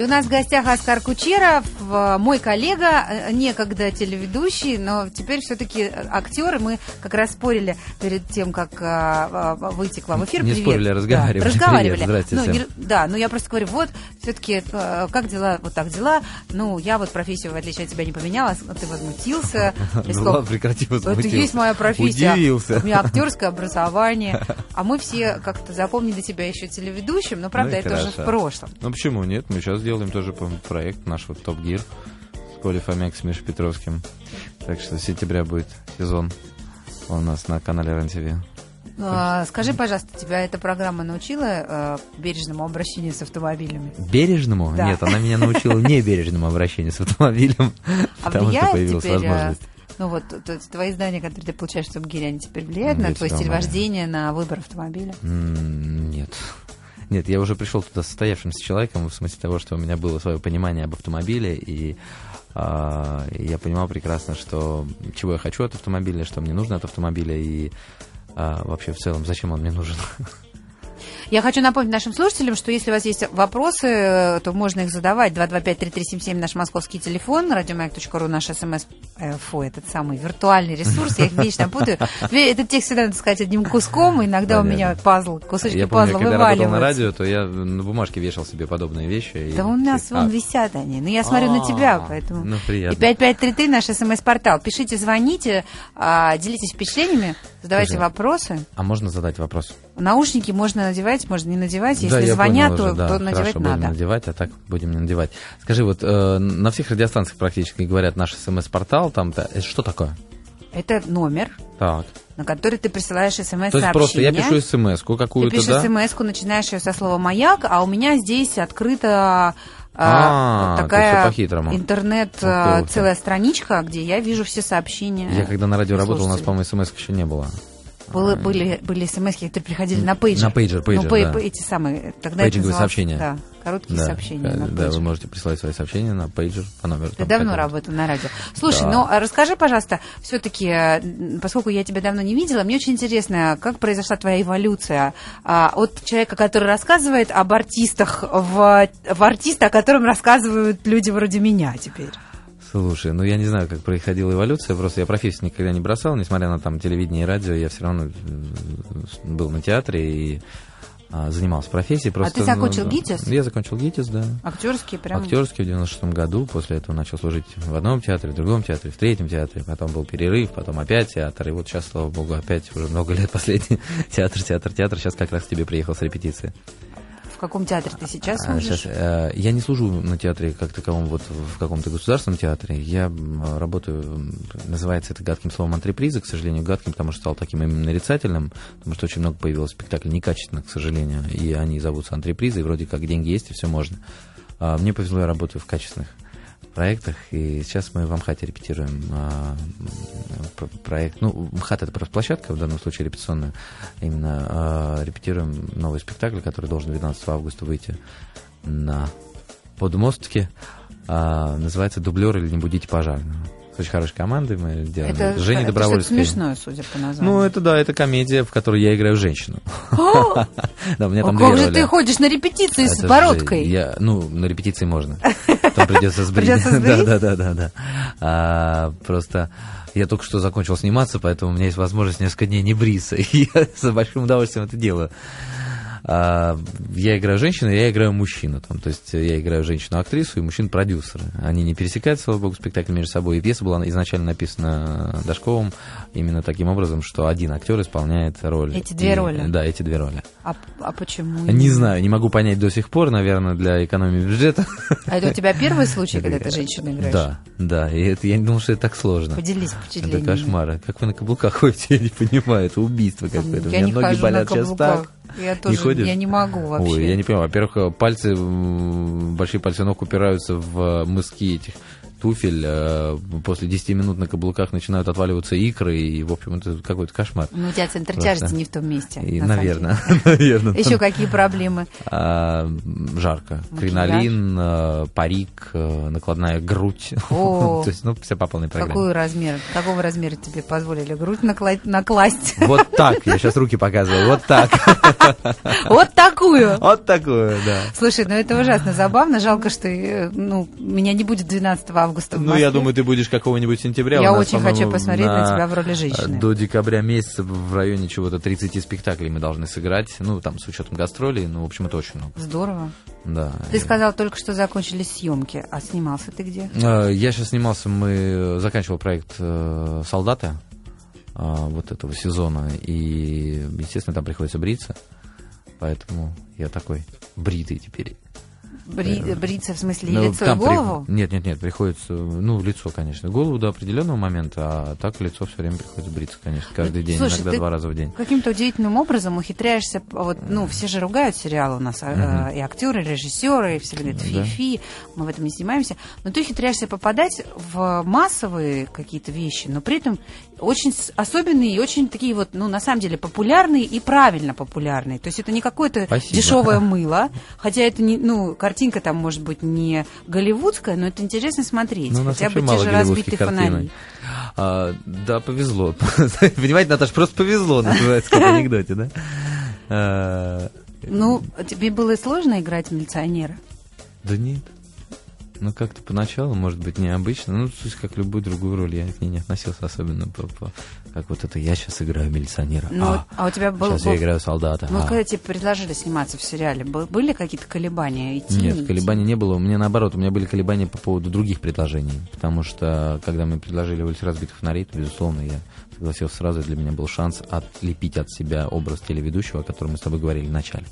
У нас в гостях Оскар Кучеров, мой коллега, э, некогда телеведущий, но теперь все-таки актер. И мы как раз спорили перед тем, как э, выйти к вам в эфир. Не Привет. спорили, а разговаривали. Да, разговаривали. Привет, ну, не- да, но я просто говорю, вот, все-таки, как дела, вот так дела. Ну, я вот профессию, в отличие от тебя, не поменяла, ты возмутился. Ну сказал, ладно, прекрати это возмутился. есть моя профессия. Удивился. У меня актерское образование. А мы все как-то запомнили тебя еще телеведущим, но, правда, Ну это уже в хорошо. прошлом. Ну почему нет? Мы сейчас делаем тоже проект наш вот Гир с Колей Фомяк, с Мишей Петровским. Так что с сентября будет сезон у нас на канале РЕН-ТВ. А, Скажи, пожалуйста, тебя эта программа научила э, бережному обращению с автомобилями? Бережному? Да. Нет, она меня научила небережному обращению с автомобилем. А Потому что появилась теперь, э, возможность. ну вот, твои знания, которые ты получаешь в Топ-Гире, они теперь влияют на Влияют твой стиль вождения, на выбор автомобиля? Нет. Нет, я уже пришел туда состоявшимся человеком, в смысле того, что у меня было свое понимание об автомобиле, и и я понимал прекрасно, что чего я хочу от автомобиля, что мне нужно от автомобиля, и а, вообще в целом, зачем он мне нужен. Я хочу напомнить нашим слушателям, что если у вас есть вопросы, э, то можно их задавать. 225-3377 наш московский телефон, радиомаяк.ру наш смс, э, фу, этот самый виртуальный ресурс, я их вечно путаю. Этот текст всегда надо сказать одним куском, иногда у меня пазл, кусочки я пазла когда работал на вываливаются. радио, то я на бумажке вешал себе подобные вещи. и- Да у нас А, вон висят они. Ну, я смотрю на А, тебя, поэтому... ну, И приятно. 5533 наш смс-портал. Пишите, звоните, а, делитесь впечатлениями, задавайте вопросы. А можно задать вопрос? Наушники можно надевать, можно не надевать. Да, Если я звонят, понял то, уже, да. то надевать Хорошо, будем надо. надевать, а так будем не надевать. Скажи, вот э, на всех радиостанциях практически говорят наш смс-портал, там-то, это что такое? Это номер, Так. на который ты присылаешь смс-сообщение. То есть просто я пишу смс-ку Ты какую-то, пишешь да? смс-ку, начинаешь ее со слова «маяк», а у меня здесь открыта А, то такая интернет, ты, а, ты. целая страничка, где я вижу все сообщения. Я когда на радио работал, у нас, по-моему, смс еще не было. Было- были, были смс которые приходили на пейджер. На пейджер, пейджер, ну, пей- да. эти самые, тогда Пейджинговые это называлось- сообщения. Да, короткие Да, сообщения э, на да, пейджер. вы можете присылать свои сообщения на пейджер по номеру. Ты давно работал на радио. Слушай, Да. ну а расскажи, пожалуйста, все-таки, поскольку я тебя давно не видела, мне очень интересно, как произошла твоя эволюция а, от человека, который рассказывает об артистах, в, в артиста, о котором рассказывают люди вроде меня теперь. Слушай, ну я не знаю, как происходила эволюция, просто я профессию никогда не бросал, несмотря на там телевидение и радио, я все равно был на театре и а, занимался профессией. Просто, ты закончил ну, ГИТИС? Я закончил ГИТИС, да. Актерские прям. Актерский в 96 году, после этого начал служить в одном театре, в другом театре, в третьем театре, потом был перерыв, потом опять театр, и вот сейчас, слава богу, опять уже много лет последний театр, театр, театр, сейчас как раз к тебе приехал с репетиции. В каком театре ты сейчас А, служишь? щас, э, я не служу на театре как таковом, вот в каком-то государственном театре. Я работаю, называется это гадким словом антреприза, к сожалению, гадким, потому что стал таким именно нарицательным, потому что очень много появилось спектаклей некачественных, к сожалению, и они зовутся антрепризой, вроде как деньги есть и все можно. А, мне повезло, я работаю в качественных проектах, и сейчас мы в Амхате репетируем а, проект, ну, МХАТ это просто площадка, в данном случае репетиционная, именно а, репетируем новый спектакль, который должен 12 августа выйти на подмостке, а, называется «Дублер или не будите пожарного». С очень хорошей командой мы делаем. Это, Женя это Добровольская. что-то смешное, судя по названию. Ну, это да, это комедия, в которой я играю женщину. Да, у меня там как же ты ходишь на репетиции с Это бородкой? я, ну, на репетиции можно. Там придется сбрить. Придется сбрить? Да, да, да, да, да. А, просто я только что закончил сниматься, поэтому у меня есть возможность несколько дней не бриться. И я с большим удовольствием это делаю. А, я играю женщину, я играю мужчину. Там, то есть я играю женщину-актрису и мужчин-продюсера. Они не пересекаются, слава богу, спектакль между собой. И пьеса была изначально написана Дашковым именно таким образом, что один актер исполняет роль. Эти две И- роли? Да, эти две роли. А, а почему? Не знаю, не могу понять до сих пор, наверное, для экономии бюджета. А это у тебя первый случай, когда ты женщину играешь? Да, да, и это, я не думал, что это так сложно. Поделись Это впечатлениями. кошмар. Как вы на каблуках ходите, я не понимаю, это убийство какое-то. У меня ноги болят сейчас так. Я тоже, ходишь? я не могу вообще. Ой, я не понимаю. Во-первых, пальцы, м, большие пальцы ног упираются в мыски этих туфель, э, после 10 минут на каблуках начинают отваливаться икры, и, в общем, это какой-то кошмар. Ну, у тебя центр Просто. тяжести не в том месте. И, на наверное, наверное. Еще какие проблемы? А, жарко. Кринолин, э, парик, э, накладная грудь. То есть, ну, все по полной программе. Какой размер? Какого размера тебе позволили грудь накласть? Вот так. Я сейчас руки показываю. Вот так. Вот такую. Вот такую, да. Слушай, ну это ужасно забавно. Жалко, что ну, меня не будет 12 августа Ну, я думаю, ты будешь какого-нибудь сентября. Я очень хочу посмотреть на, на тебя в роли женщины. До декабря месяца в районе чего-то 30 спектаклей мы должны сыграть. Ну, там, с учетом гастролей. Ну, в общем, это очень много. Здорово. Да. Ты сказал только, что закончились съемки. А снимался ты где? А, я сейчас снимался, мы заканчивал проект э, «Солдаты» вот этого сезона. И, естественно, там приходится бриться. Поэтому я такой бритый теперь. Бри, э, бриться в смысле ну, лицо и голову? При... Нет, нет, нет, приходится, ну, в лицо, конечно. Голову до определенного момента, а так лицо все время приходится бриться, конечно, каждый день, Слушай, иногда два раза в день. Каким-то удивительным образом ухитряешься, вот, ну, все же ругают сериалы у нас, uh-huh. и актеры, и режиссеры, и все говорят, фи-фи, да. мы в этом не снимаемся, но ты ухитряешься попадать в массовые какие-то вещи, но при этом очень особенные и очень такие вот, ну, на самом деле, популярные и правильно популярные. То есть это не какое-то дешевое мыло, хотя это не, ну, картинка там может быть не голливудская, но это интересно смотреть. Ну, Хотя бы те же разбитые фонари. А, да, повезло. Понимаете, Наташа, просто повезло, называется, как в анекдоте, да? А, ну, тебе было сложно играть милиционера? Да нет. Ну, как-то поначалу, может быть, необычно. Ну, то есть, как любую другую роль, я к ней не относился особенно. По, по, как вот это я сейчас играю милиционера. Ну, а, а у тебя был... Сейчас был... я играю солдата. Ну, а. когда тебе предложили сниматься в сериале, были какие-то колебания? Идти, Нет, не колебаний не было. У меня наоборот, у меня были колебания по поводу других предложений. Потому что, когда мне предложили «Улицы разбитых фонарей», то, безусловно, я согласился сразу. Для меня был шанс отлепить от себя образ телеведущего, о котором мы с тобой говорили в начале.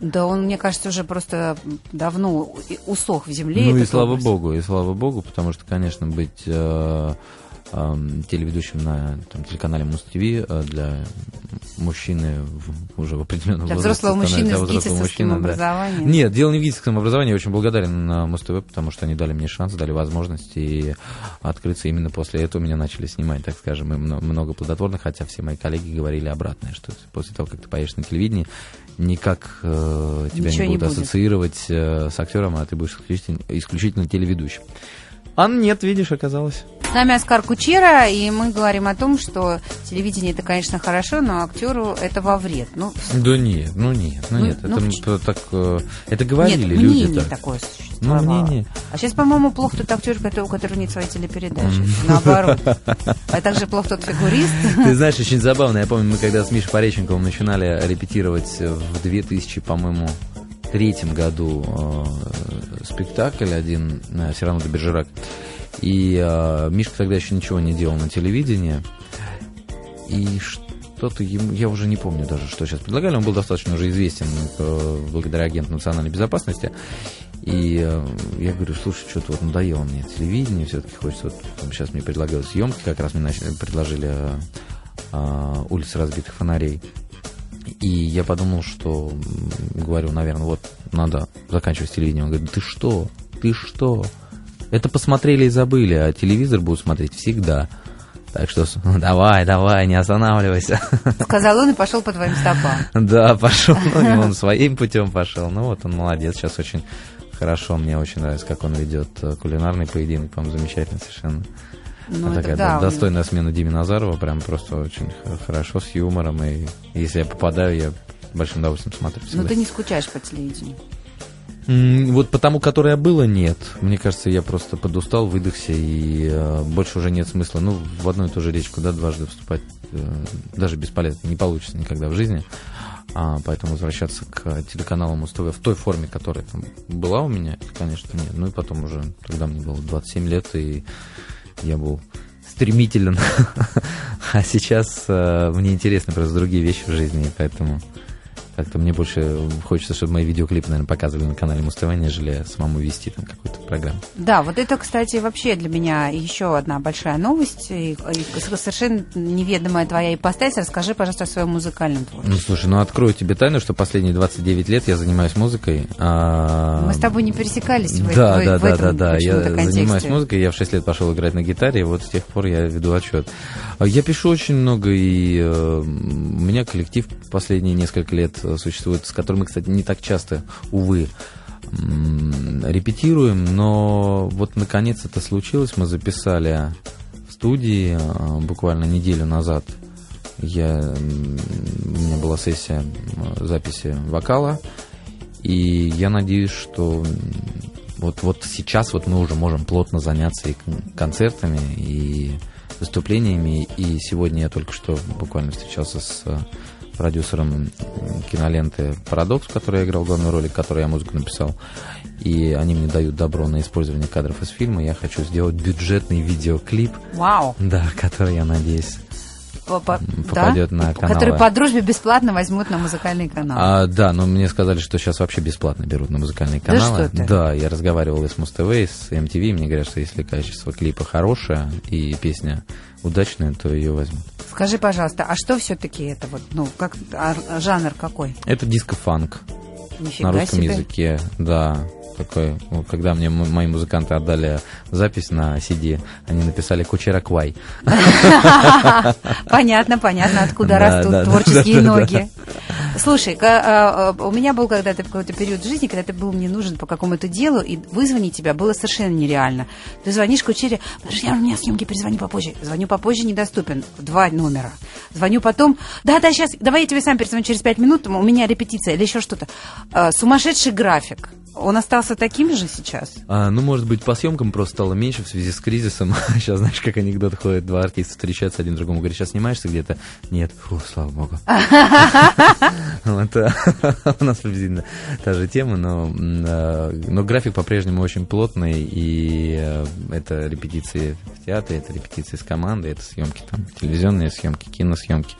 Да, он, мне кажется, уже просто давно усох в земле. Ну и слава образ. богу, и слава богу, потому что, конечно, быть э, телеведущим на там, телеканале Муз-ТВ э, для мужчины в, уже в определенном для возрасте. Взрослого мужчины для взрослого мужчины да. образованием. Нет, дело не в гидском образовании. Я очень благодарен на Муз-ТВ, потому что они дали мне шанс, дали возможность и открыться именно после этого меня начали снимать, так скажем, и много плодотворных, хотя все мои коллеги говорили обратное, что после того, как ты поешь на телевидении, никак э, тебя Ничего не будут не ассоциировать э, с актером, а ты будешь исключительно, исключительно телеведущим. А нет, видишь, оказалось. С нами Оскар Кучера, и мы говорим о том, что телевидение это, конечно, хорошо, но актеру это во вред. Ну, да нет, ну нет, ну, ну нет, ну, это так, э, это говорили нет, люди. Мнение так. такое существовало. Ну, мнение. А сейчас, по-моему, плохо тот актер, у которого нет своей телепередачи. Наоборот. А также плохо тот фигурист. Ты знаешь, очень забавно. Я помню, мы когда с Мишей Пореченковым начинали репетировать в 2000, по-моему, третьем году э, спектакль один э, «Сирано де Бержерак». И э, Мишка тогда еще ничего не делал на телевидении. И что-то ему, я уже не помню даже, что сейчас предлагали. Он был достаточно уже известен э, благодаря агенту национальной безопасности. И э, я говорю, слушай, что-то вот надоело мне телевидение, все-таки хочется, вот там, сейчас мне предлагают съемки, как раз мне начали, предложили э, э, улицы разбитых фонарей. И я подумал, что, говорю, наверное, вот надо заканчивать телевидение. Он говорит, ты что? Ты что? Это посмотрели и забыли, а телевизор будут смотреть всегда. Так что ну, давай, давай, не останавливайся. Сказал он и пошел по твоим стопам. Да, пошел, ну, он своим путем пошел. Ну вот он молодец, сейчас очень хорошо, мне очень нравится, как он ведет э, кулинарный поединок, по-моему, замечательно совершенно. Ну, это такая да, достойная смена Диме Назарова, прям просто очень хорошо, с юмором. И если я попадаю, я большим удовольствием смотрю. Всегда. Но ты не скучаешь по телевидению? Вот потому, которое было, нет. Мне кажется, я просто подустал, выдохся, и э, больше уже нет смысла. Ну, в одну и ту же речку, да, дважды вступать э, даже бесполезно, не получится никогда в жизни. А, поэтому возвращаться к телеканалу Муз-ТВ в той форме, которая там была у меня, конечно, нет. Ну и потом уже, тогда мне было 27 лет, и я был стремителен. а сейчас э, мне интересны просто другие вещи в жизни, поэтому Как-то мне больше хочется, чтобы мои видеоклипы, наверное, показывали на канале Муз ТВ, нежели самому вести там какую-то программу. Да, вот это, кстати, вообще для меня еще одна большая новость. И, и совершенно неведомая твоя ипостась. Расскажи, пожалуйста, о своем музыкальном творчестве. Ну, слушай, ну открою тебе тайну, что последние 29 лет я занимаюсь музыкой. А... Мы с тобой не пересекались в, да, в, да, в да, этом да, да. Я контексте. занимаюсь музыкой, я в 6 лет пошел играть на гитаре, и вот с тех пор я веду отчет. Я пишу очень много, и э, у меня коллектив последние несколько лет существует, с которым мы, кстати, не так часто, увы, репетируем, но вот наконец это случилось, мы записали в студии э, буквально неделю назад. Я, у меня была сессия записи вокала, и я надеюсь, что вот, вот сейчас вот мы уже можем плотно заняться и концертами, и выступлениями. И сегодня я только что буквально встречался с продюсером киноленты «Парадокс», в которой я играл главную роль, которой я музыку написал. И они мне дают добро на использование кадров из фильма. Я хочу сделать бюджетный видеоклип. Вау! Да, который, я надеюсь, по, попадет да? на канал. Которые по дружбе бесплатно возьмут на музыкальный канал. А, да, но мне сказали, что сейчас вообще бесплатно берут на музыкальные каналы. Да, что ты? да я разговаривал и с Муз-ТВ, и с MTV. Мне говорят, что если качество клипа хорошее и песня удачная, то ее возьмут. Скажи, пожалуйста, а что все-таки это вот, ну, как а, жанр какой? Это диско-фанк. Нифига на русском себе. языке, да. Такой, когда мне мои музыканты отдали запись на CD, они написали Кучераквай. Понятно, понятно, откуда Да, растут творческие ноги. Слушай, а, а, у меня был когда-то какой-то период в жизни, когда ты был мне нужен по какому-то делу, и вызвонить тебя было совершенно нереально. Ты звонишь Кучере, подожди, у меня съемки, перезвони попозже. Звоню попозже, недоступен. Два номера. Звоню потом, да-да, сейчас, давай я тебе сам перезвоню через пять минут, у меня репетиция или еще что-то. А, Сумасшедший график. Он остался таким же сейчас? А, ну, может быть, по съемкам просто стало меньше в связи с кризисом. Сейчас, знаешь, как анекдот ходит, два артиста встречаются один другому, говорят, сейчас снимаешься где-то? Нет. Фу, слава богу. Вот, э, У нас приблизительно та же тема, но, э, но график по-прежнему очень плотный, и э, это репетиции в театре, это репетиции с командой, это съемки там, телевизионные съемки, киносъемки.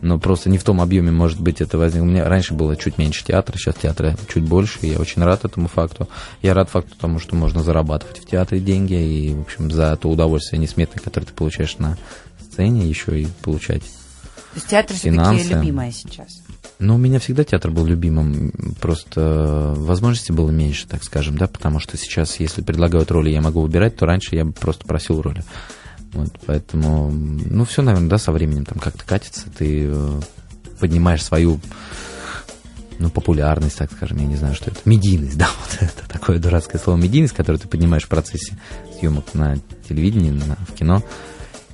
Но просто не в том объеме, может быть, это возникло. У меня раньше было чуть меньше театра, сейчас театра чуть больше, и я очень рад этому факту. Я рад факту тому, что можно зарабатывать в театре деньги, и, в общем, за то удовольствие несметное, которое ты получаешь на сцене, еще и получать То есть театр все-таки любимое сейчас. Но у меня всегда театр был любимым, просто возможностей было меньше, так скажем, да, потому что сейчас, если предлагают роли, я могу выбирать, то раньше я просто просил роли. Вот, поэтому, ну, все, наверное, да, со временем там как-то катится, ты э, поднимаешь свою, ну, популярность, так скажем, я не знаю, что это, медийность, да, вот это такое дурацкое слово медийность, которое ты поднимаешь в процессе съемок на телевидении, на- в кино,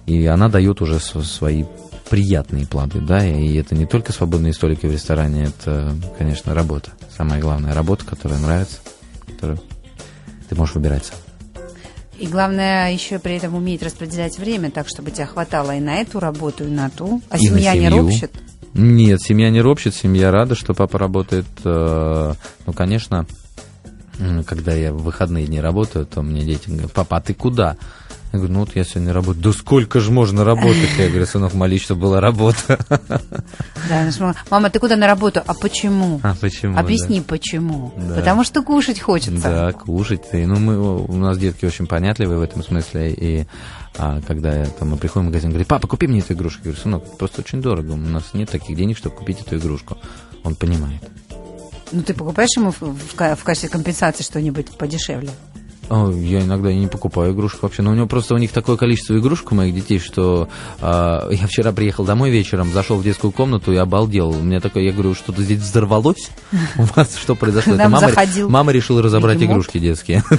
и она дает уже св- свои приятные плоды, да, и это не только свободные столики в ресторане, это, конечно, работа. Самая главная работа, которая нравится, которую ты можешь выбирать сам. И главное еще при этом уметь распределять время так, чтобы тебя хватало и на эту работу, и на ту. А И семья не ропщет? Нет, семья не ропщет, семья рада, что папа работает. э, Ну, конечно, когда я в выходные дни работаю, то мне дети говорят, папа, а ты куда? Я говорю, ну вот я сегодня работаю. Да сколько же можно работать? Я говорю, сынок, молись, чтобы была работа. Да, ж, мама, ты куда на работу? А почему? А почему? да? Объясни, почему. Да. Потому что кушать хочется. Да, кушать. Ну, мы, у нас детки очень понятливые в этом смысле. И а, когда я, там, мы приходим в магазин, говорит, папа, купи мне эту игрушку. Я говорю, сынок, просто очень дорого. У нас нет таких денег, чтобы купить эту игрушку. Он понимает. Ну, ты покупаешь ему в, в в качестве компенсации что-нибудь подешевле? О, я иногда и не покупаю игрушек вообще. Но у него просто у них такое количество игрушек у моих детей, что а, я вчера приехал домой вечером, зашел в детскую комнату и обалдел. У меня такое, я говорю, что-то здесь взорвалось? У вас что произошло? Это мама, мама решила разобрать игрушки детские.